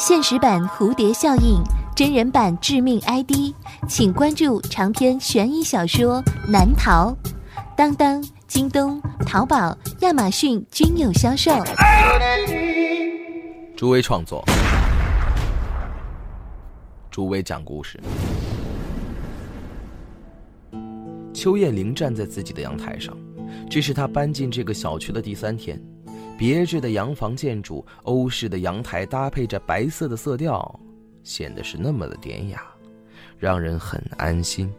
现实版蝴蝶效应，真人版致命 ID，请关注长篇悬疑小说《难逃》，当当、京东、淘宝、亚马逊均有销售。朱威创作，朱威讲故事。邱艳玲站在自己的阳台上，这是她搬进这个小区的第三天。别致的洋房建筑，欧式的阳台搭配着白色的色调，显得是那么的典雅，让人很安心。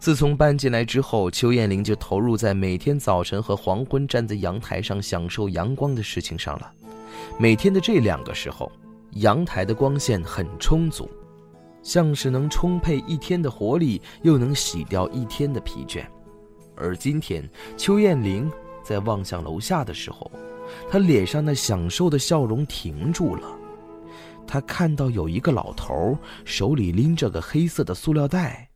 自从搬进来之后，邱艳玲就投入在每天早晨和黄昏站在阳台上享受阳光的事情上了。每天的这两个时候，阳台的光线很充足，像是能充沛一天的活力，又能洗掉一天的疲倦。而今天，邱艳玲在望向楼下的时候。他脸上那享受的笑容停住了。他看到有一个老头手里拎着个黑色的塑料袋，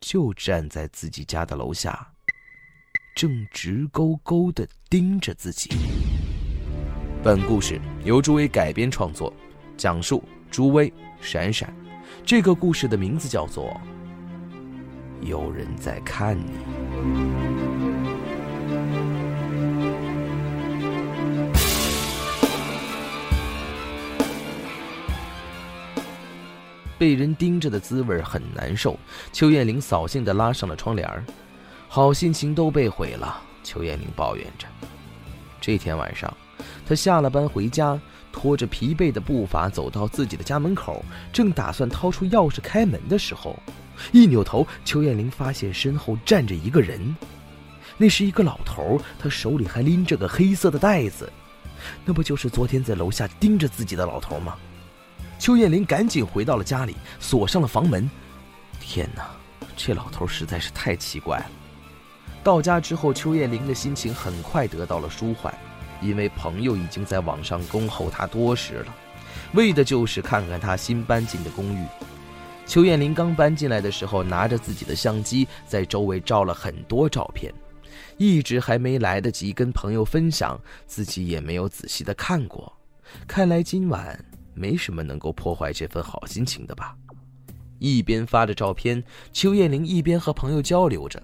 就站在自己家的楼下，正直勾勾地盯着自己。本故事由朱威改编创作，讲述朱威、闪闪。这个故事的名字叫做《有人在看你》。被人盯着的滋味很难受。邱艳玲扫兴地拉上了窗帘好心情都被毁了。邱艳玲抱怨着。这天晚上，她下了班回家，拖着疲惫的步伐走到自己的家门口，正打算掏出钥匙开门的时候，一扭头，邱艳玲发现身后站着一个人。那是一个老头，他手里还拎着个黑色的袋子。那不就是昨天在楼下盯着自己的老头吗？邱艳玲赶紧回到了家里，锁上了房门。天哪，这老头实在是太奇怪了。到家之后，邱艳玲的心情很快得到了舒缓，因为朋友已经在网上恭候她多时了，为的就是看看她新搬进的公寓。邱艳玲刚搬进来的时候，拿着自己的相机在周围照了很多照片，一直还没来得及跟朋友分享，自己也没有仔细的看过。看来今晚。没什么能够破坏这份好心情的吧？一边发着照片，邱艳玲一边和朋友交流着。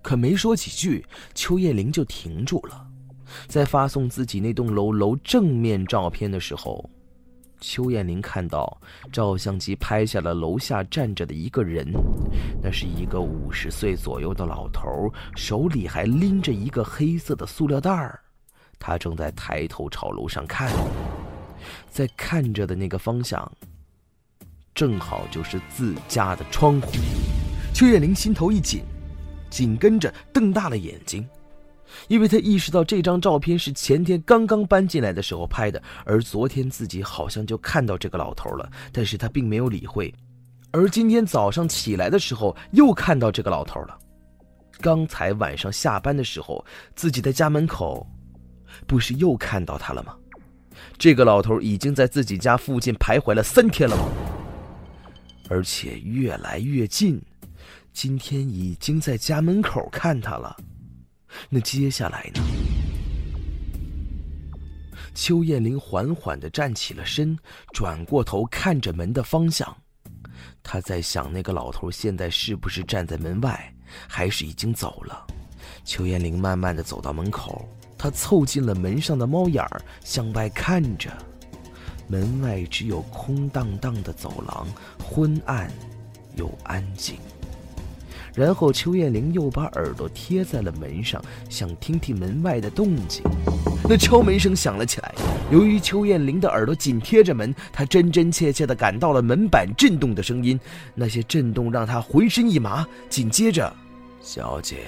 可没说几句，邱艳玲就停住了。在发送自己那栋楼楼正面照片的时候，邱艳玲看到照相机拍下了楼下站着的一个人，那是一个五十岁左右的老头，手里还拎着一个黑色的塑料袋儿，他正在抬头朝楼上看。在看着的那个方向，正好就是自家的窗户。邱艳玲心头一紧，紧跟着瞪大了眼睛，因为她意识到这张照片是前天刚刚搬进来的时候拍的，而昨天自己好像就看到这个老头了，但是她并没有理会。而今天早上起来的时候，又看到这个老头了。刚才晚上下班的时候，自己在家门口，不是又看到他了吗？这个老头已经在自己家附近徘徊了三天了吗？而且越来越近，今天已经在家门口看他了。那接下来呢？邱艳玲缓缓的站起了身，转过头看着门的方向。她在想，那个老头现在是不是站在门外，还是已经走了？邱艳玲慢慢的走到门口。他凑近了门上的猫眼儿，向外看着。门外只有空荡荡的走廊，昏暗又安静。然后邱艳玲又把耳朵贴在了门上，想听听门外的动静。那敲门声响了起来。由于邱艳玲的耳朵紧贴着门，她真真切切地感到了门板震动的声音。那些震动让她浑身一麻。紧接着，小姐，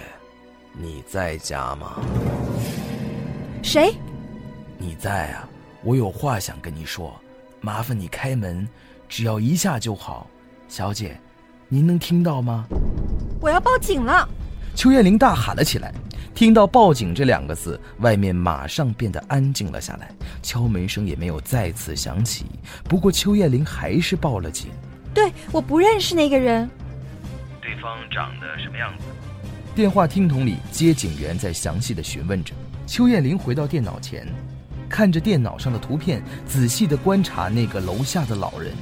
你在家吗？谁？你在啊，我有话想跟你说，麻烦你开门，只要一下就好。小姐，您能听到吗？我要报警了！邱艳玲大喊了起来。听到“报警”这两个字，外面马上变得安静了下来，敲门声也没有再次响起。不过邱艳玲还是报了警。对，我不认识那个人。对方长得什么样子？电话听筒里，接警员在详细的询问着。邱艳玲回到电脑前，看着电脑上的图片，仔细的观察那个楼下的老人。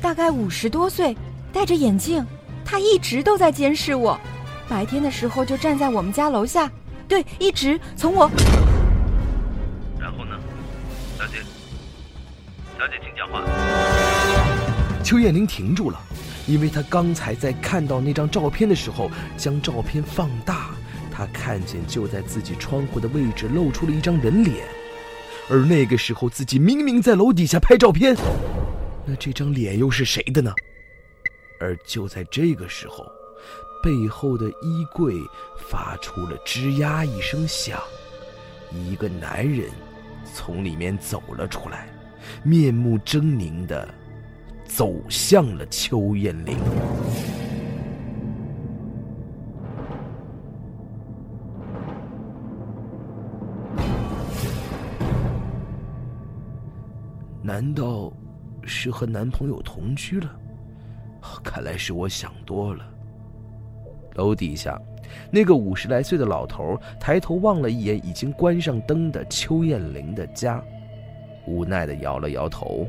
大概五十多岁，戴着眼镜，他一直都在监视我。白天的时候就站在我们家楼下，对，一直从我。然后呢，小姐，小姐，请讲话。邱艳玲停住了，因为她刚才在看到那张照片的时候，将照片放大，他看见就在自己窗户的位置露出了一张人脸，而那个时候自己明明在楼底下拍照片，那这张脸又是谁的呢？而就在这个时候。背后的衣柜发出了吱呀一声响，一个男人从里面走了出来，面目狰狞的走向了邱艳玲。难道是和男朋友同居了？看来是我想多了。楼底下，那个五十来岁的老头抬头望了一眼已经关上灯的邱艳玲的家，无奈的摇了摇头，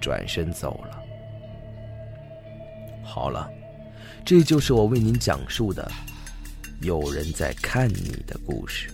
转身走了。好了，这就是我为您讲述的“有人在看你”的故事。